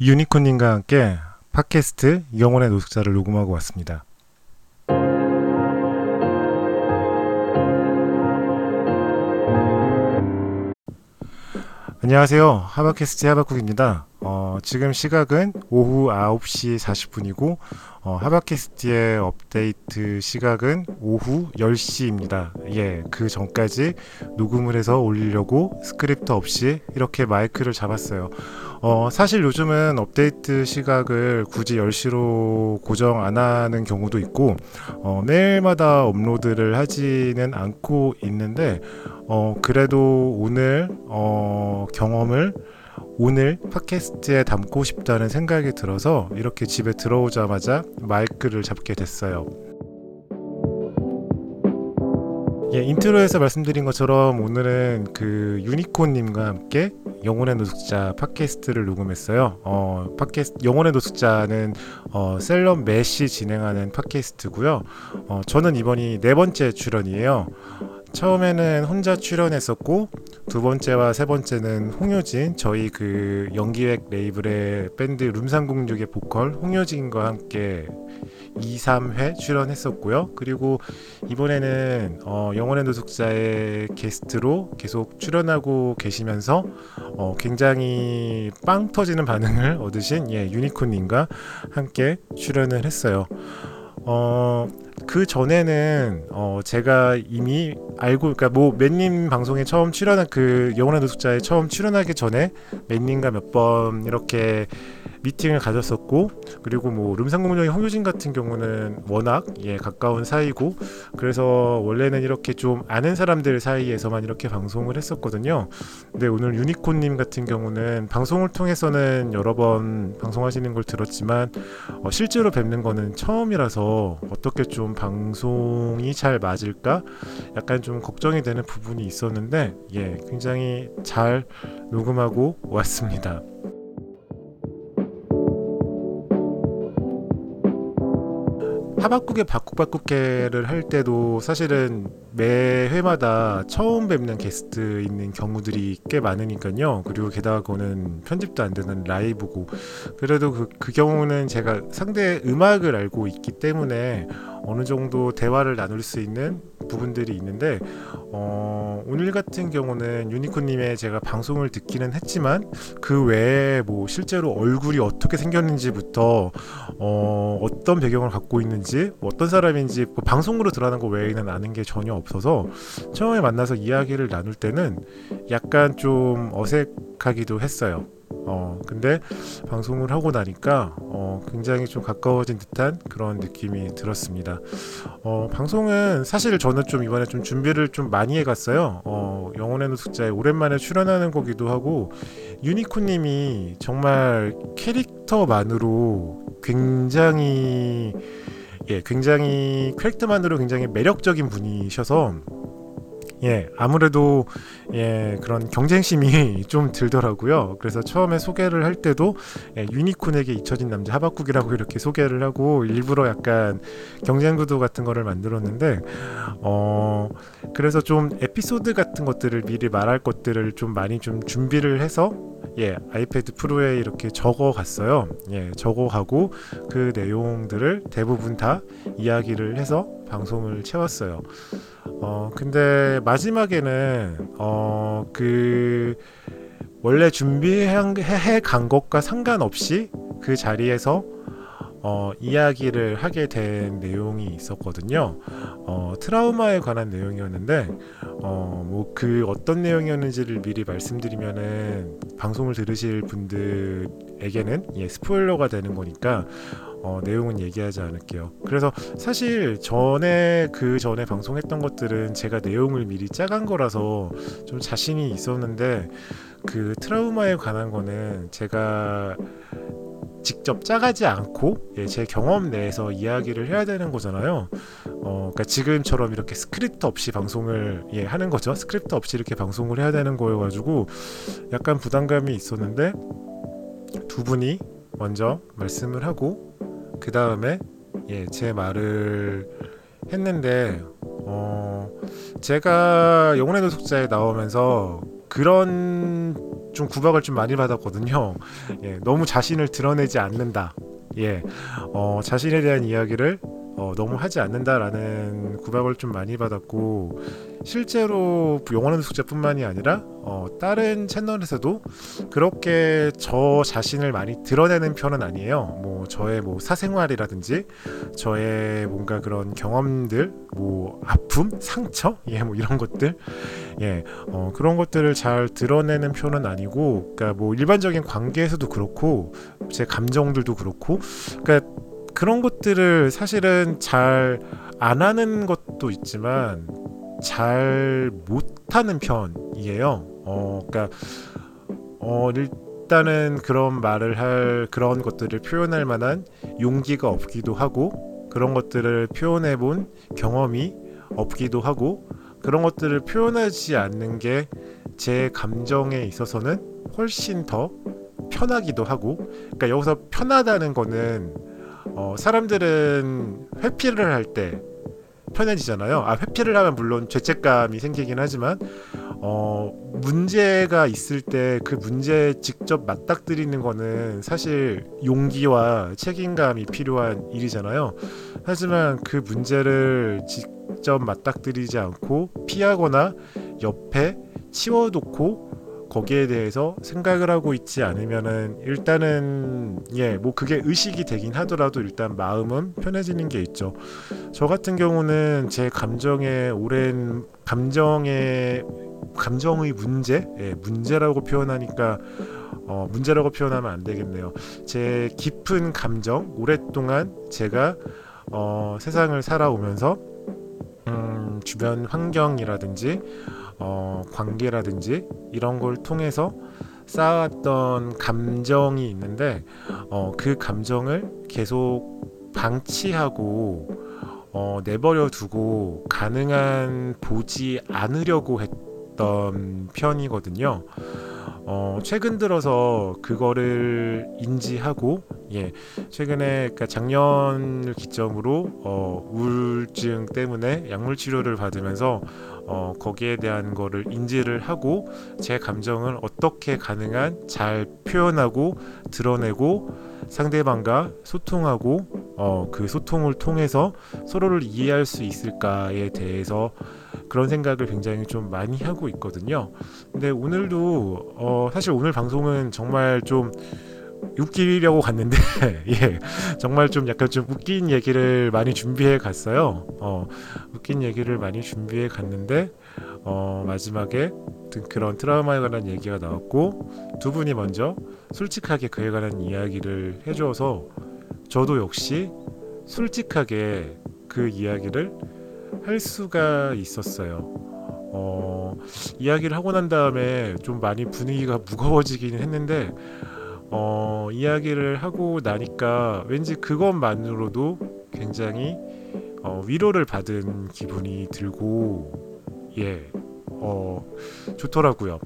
유니콘님과 함께 팟캐스트 영혼의 노숙자를 녹음하고 왔습니다. 안녕하세요. 하바캐스트 하바쿡입니다. 어, 지금 시각은 오후 9시 40분이고 어, 하바캐스트의 업데이트 시각은 오후 10시입니다. 예, 그 전까지 녹음을 해서 올리려고 스크립트 없이 이렇게 마이크를 잡았어요. 어, 사실 요즘은 업데이트 시각을 굳이 10시로 고정 안 하는 경우도 있고 어, 매일마다 업로드를 하지는 않고 있는데 어, 그래도 오늘 어, 경험을 오늘 팟캐스트에 담고 싶다는 생각이 들어서 이렇게 집에 들어오자마자 마이크를 잡게 됐어요. 예, 인트로에서 말씀드린 것처럼 오늘은 그 유니콘님과 함께 영혼의 노숙자 팟캐스트를 녹음했어요. 어, 팟캐스트 영혼의 노숙자는 어, 셀럽 매시 진행하는 팟캐스트고요. 어, 저는 이번이 네 번째 출연이에요. 처음에는 혼자 출연했었고 두 번째와 세 번째는 홍효진 저희 그 연기획 레이블의 밴드 룸상공육의 보컬 홍효진과 함께 2, 3회 출연했었고요. 그리고 이번에는 어, 영원의 노숙자의 게스트로 계속 출연하고 계시면서 어, 굉장히 빵 터지는 반응을 얻으신 예, 유니콘님과 함께 출연을 했어요. 어, 그 전에는 어 제가 이미 알고 그러니까 뭐 맨님 방송에 처음 출연한 그 영원한 노숙자에 처음 출연하기 전에 맨님과 몇 번 이렇게 미팅을 가졌었고 그리고 뭐 룸상공룡의 홍효진 같은 경우는 워낙 예 가까운 사이고 그래서 원래는 이렇게 좀 아는 사람들 사이에서만 이렇게 방송을 했었거든요. 근데 오늘 유니콘님 같은 경우는 방송을 통해서는 여러 번 방송하시는 걸 들었지만 어, 실제로 뵙는 거는 처음이라서 어떻게 좀 방송이 잘 맞을까 약간 좀 걱정이 되는 부분이 있었는데 예 굉장히 잘 녹음하고 왔습니다. 하박국의 바꾸바꾸케를 할 때도 사실은 매 회마다 처음 뵙는 게스트 있는 경우들이 꽤 많으니까요. 그리고 게다가 그거는 편집도 안 되는 라이브고 그래도 그, 그 경우는 제가 상대 음악을 알고 있기 때문에 어느 정도 대화를 나눌 수 있는 부분들이 있는데 어, 오늘 같은 경우는 유니콘님의 제가 방송을 듣기는 했지만 그 외에 뭐 실제로 얼굴이 어떻게 생겼는지부터 어, 어떤 배경을 갖고 있는지 뭐 어떤 사람인지 뭐 방송으로 드러나는 거 외에는 아는 게 전혀 없 어서 처음에 만나서 이야기를 나눌 때는 약간 좀 어색하기도 했어요. 어, 근데 방송을 하고 나니까 어, 굉장히 좀 가까워진 듯한 그런 느낌이 들었습니다. 어, 방송은 사실 저는 좀 이번에 좀 준비를 좀 많이 해갔어요. 어, 영혼의 노숙자에 오랜만에 출연하는 거기도 하고 유니콘님이 정말 캐릭터만으로 굉장히 예, 굉장히 캐릭터만으로 굉장히 매력적인 분이셔서 예, 아무래도 예, 그런 경쟁심이 좀 들더라고요. 그래서 처음에 소개를 할 때도 예, 유니콘에게 잊혀진 남자 하박국이라고 이렇게 소개를 하고 일부러 약간 경쟁 구도 같은 거를 만들었는데 어, 그래서 좀 에피소드 같은 것들을 미리 말할 것들을 좀 많이 좀 준비를 해서 예, 아이패드 프로에 이렇게 적어 갔어요. 예, 적어 가고 그 내용들을 대부분 다 이야기를 해서 방송을 채웠어요. 어 근데 마지막에는 어 그 원래 준비해 간 것과 상관없이 그 자리에서 어, 이야기를 하게 된 내용이 있었거든요. 어, 트라우마에 관한 내용이었는데, 어, 뭐 그 어떤 내용이었는지를 미리 말씀드리면은 방송을 들으실 분들에게는 예, 스포일러가 되는 거니까 어, 내용은 얘기하지 않을게요. 그래서 사실 전에 그 전에 방송했던 것들은 제가 내용을 미리 짜간 거라서 좀 자신이 있었는데 그 트라우마에 관한 거는 제가 직접 짜가지 않고 예, 제 경험 내에서 이야기를 해야 되는 거잖아요. 어, 그러니까 지금처럼 이렇게 스크립트 없이 방송을 예, 하는 거죠. 스크립트 없이 이렇게 방송을 해야 되는 거여가지고 약간 부담감이 있었는데 두 분이 먼저 말씀을 하고 그 다음에 예, 제 말을 했는데 어, 제가 영혼의 노숙자에 나오면서 그런 좀 구박을 좀 많이 받았거든요. 예, 너무 자신을 드러내지 않는다. 예, 어, 자신에 대한 이야기를 어, 너무 하지 않는다라는 구박을 좀 많이 받았고 실제로 영원한 숙제뿐만이 아니라 어, 다른 채널에서도 그렇게 저 자신을 많이 드러내는 편은 아니에요. 뭐 저의 뭐 사생활이라든지 저의 뭔가 그런 경험들, 뭐 아픔, 상처, 예, 뭐 이런 것들, 예, 어, 그런 것들을 잘 드러내는 편은 아니고, 그러니까 뭐 일반적인 관계에서도 그렇고 제 감정들도 그렇고, 그러니까 그런 것들을 사실은 잘 안 하는 것도 있지만 잘 못하는 편이에요. 어, 그러니까 어, 일단은 그런 말을 할 그런 것들을 표현할 만한 용기가 없기도 하고 그런 것들을 표현해 본 경험이 없기도 하고 그런 것들을 표현하지 않는 게 제 감정에 있어서는 훨씬 더 편하기도 하고 그러니까 여기서 편하다는 거는 어, 사람들은 회피를 할 때 편해지잖아요. 아 회피를 하면 물론 죄책감이 생기긴 하지만 어, 문제가 있을 때 그 문제에 직접 맞닥뜨리는 거는 사실 용기와 책임감이 필요한 일이잖아요. 하지만 그 문제를 직접 맞닥뜨리지 않고 피하거나 옆에 치워놓고 거기에 대해서 생각을 하고 있지 않으면은 일단은 예 뭐 그게 의식이 되긴 하더라도 일단 마음은 편해지는 게 있죠. 저 같은 경우는 제 감정의 오랜 감정의 감정의 문제 예 문제라고 표현하니까 어 문제라고 표현하면 안 되겠네요. 제 깊은 감정 오랫동안 제가 어 세상을 살아오면서 음 주변 환경이라든지 어, 관계라든지 이런 걸 통해서 쌓았던 감정이 있는데 어, 그 감정을 계속 방치하고 어, 내버려 두고 가능한 보지 않으려고 했던 편이거든요. 어, 최근 들어서 그거를 인지하고 예 최근에 그러니까 작년을 기점으로 어, 우울증 때문에 약물 치료를 받으면서 어, 거기에 대한 거를 인지를 하고 제 감정을 어떻게 가능한 잘 표현하고 드러내고 상대방과 소통하고 어, 그 소통을 통해서 서로를 이해할 수 있을까에 대해서 그런 생각을 굉장히 좀 많이 하고 있거든요. 근데 오늘도 어, 사실 오늘 방송은 정말 좀 웃기려고 갔는데 예 정말 좀 약간 좀 웃긴 얘기를 많이 준비해 갔어요. 어 웃긴 얘기를 많이 준비해 갔는데 어 마지막에 그런 트라우마에 관한 얘기가 나왔고 두 분이 먼저 솔직하게 그에 관한 이야기를 해줘서 저도 역시 솔직하게 그 이야기를 할 수가 있었어요. 어 이야기를 하고 난 다음에 좀 많이 분위기가 무거워지기는 했는데 어, 이야기를 하고 나니까 왠지 그것만으로도 굉장히 어, 위로를 받은 기분이 들고 예, 어, 좋더라고요.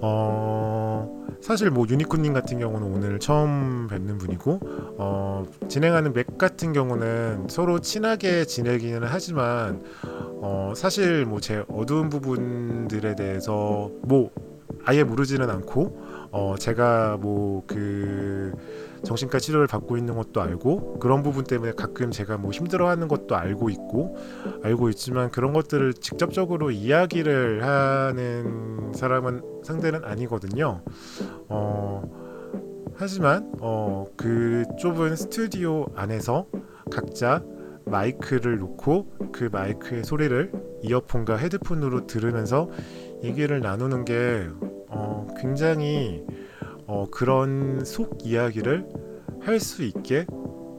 어, 사실 뭐 유니콘님 같은 경우는 오늘 처음 뵙는 분이고 어, 진행하는 맥 같은 경우는 서로 친하게 지내기는 하지만 어, 사실 뭐 제 어두운 부분들에 대해서 뭐 아예 모르지는 않고 어 제가 뭐 그 정신과 치료를 받고 있는 것도 알고 그런 부분 때문에 가끔 제가 뭐 힘들어하는 것도 알고 있고 알고 있지만 그런 것들을 직접적으로 이야기를 하는 사람은 상대는 아니거든요. 어 하지만 어 그 좁은 스튜디오 안에서 각자 마이크를 놓고 그 마이크의 소리를 이어폰과 헤드폰으로 들으면서 얘기를 나누는 게 어, 굉장히 어, 그런 속 이야기를 할 수 있게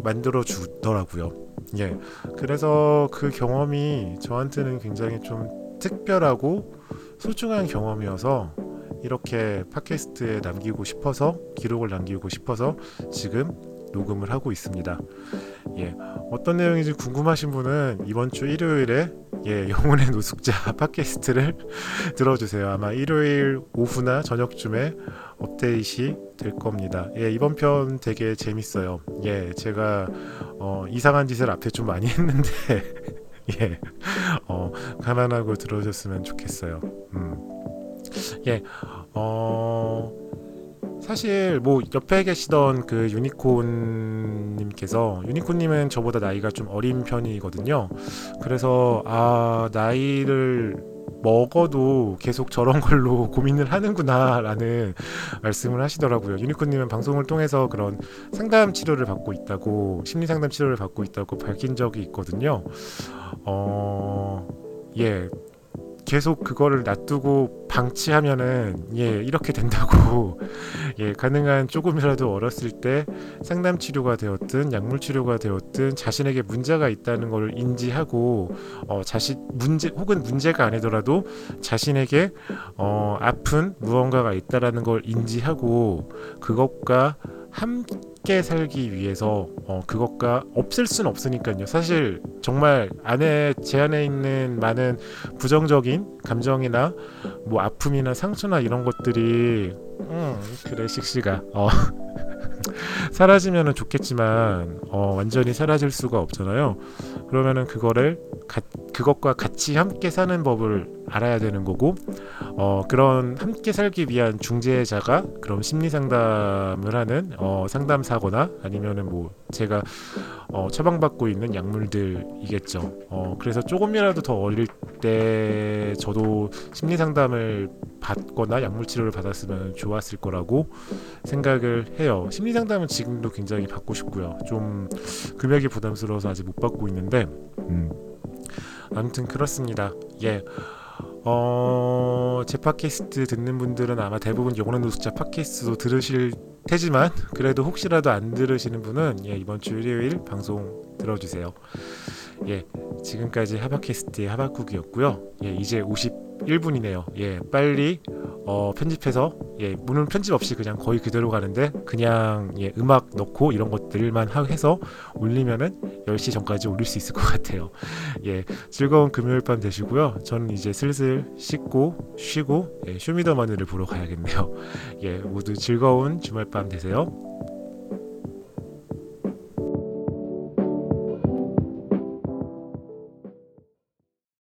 만들어 주더라고요. 예. 그래서 그 경험이 저한테는 굉장히 좀 특별하고 소중한 경험이어서 이렇게 팟캐스트에 남기고 싶어서 기록을 남기고 싶어서 지금 녹음을 하고 있습니다. 예, 어떤 내용인지 궁금하신 분은 이번 주 일요일에 예, 영혼의 노숙자 팟캐스트를 들어주세요. 아마 일요일 오후나 저녁쯤에 업데이트 될 겁니다. 예, 이번 편 되게 재밌어요. 예, 제가 어, 이상한 짓을 앞에 좀 많이 했는데 예, 어, 감안하고 들어줬으면 좋겠어요. 음. 예, 어 사실 뭐 옆에 계시던 그 유니콘님께서 유니콘님은 저보다 나이가 좀 어린 편이거든요. 그래서 아 나이를 먹어도 계속 저런 걸로 고민을 하는구나라는 말씀을 하시더라고요. 유니콘님은 방송을 통해서 그런 상담 치료를 받고 있다고 심리 상담 치료를 받고 있다고 밝힌 적이 있거든요. 어, 예, 계속 그거를 놔두고 방치하면은 예 이렇게 된다고. 예 가능한 조금이라도 어렸을 때 상담 치료가 되었든 약물 치료가 되었든 자신에게 문제가 있다는 걸 인지하고 어 자신 문제 혹은 문제가 아니더라도 자신에게 어 아픈 무언가가 있다라는 걸 인지하고 그것과 함께 살기 위해서 어 그것과 없앨 수는 없으니까요. 사실 정말 안에 제 안에 있는 많은 부정적인 감정이나 뭐 아픔이나 상처나 이런 것들이 음 그래 식시가 어 사라지면은 좋겠지만 어 완전히 사라질 수가 없잖아요. 그러면은 그거를 가, 그것과 같이 함께 사는 법을 알아야 되는 거고 어 그런 함께 살기 위한 중재자가 그럼 심리 상담을 하는 어 상담사거나 아니면은 뭐 제가 어 처방받고 있는 약물들이겠죠. 어 그래서 조금이라도 더 어릴 때 저도 심리 상담을 받거나 약물 치료를 받았으면 좋았을 거라고 생각을 해요. 심리 상담은 지금도 굉장히 받고 싶고요. 좀 금액이 부담스러워서 아직 못 받고 있는데 음. 아무튼 그렇습니다. 예. 어, 제 팟캐스트 듣는 분들은 아마 대부분 영원한 노숙자 팟캐스트도 들으실 테지만 그래도 혹시라도 안 들으시는 분은 예, 이번 주 일요일 방송 들어주세요. 예, 지금까지 하바캐스트의 하바쿡이었고요. 예, 이제 51분이네요. 예, 빨리 어, 편집해서 예, 물론 편집 없이 그냥 거의 그대로 가는데 그냥 예, 음악 넣고 이런 것들만 하, 해서 올리면은 10시 전까지 올릴 수 있을 것 같아요. 예, 즐거운 금요일 밤 되시고요. 저는 이제 슬슬 씻고 쉬고 예, 쇼미더머니를 보러 가야겠네요. 예, 모두 즐거운 주말 밤 되세요.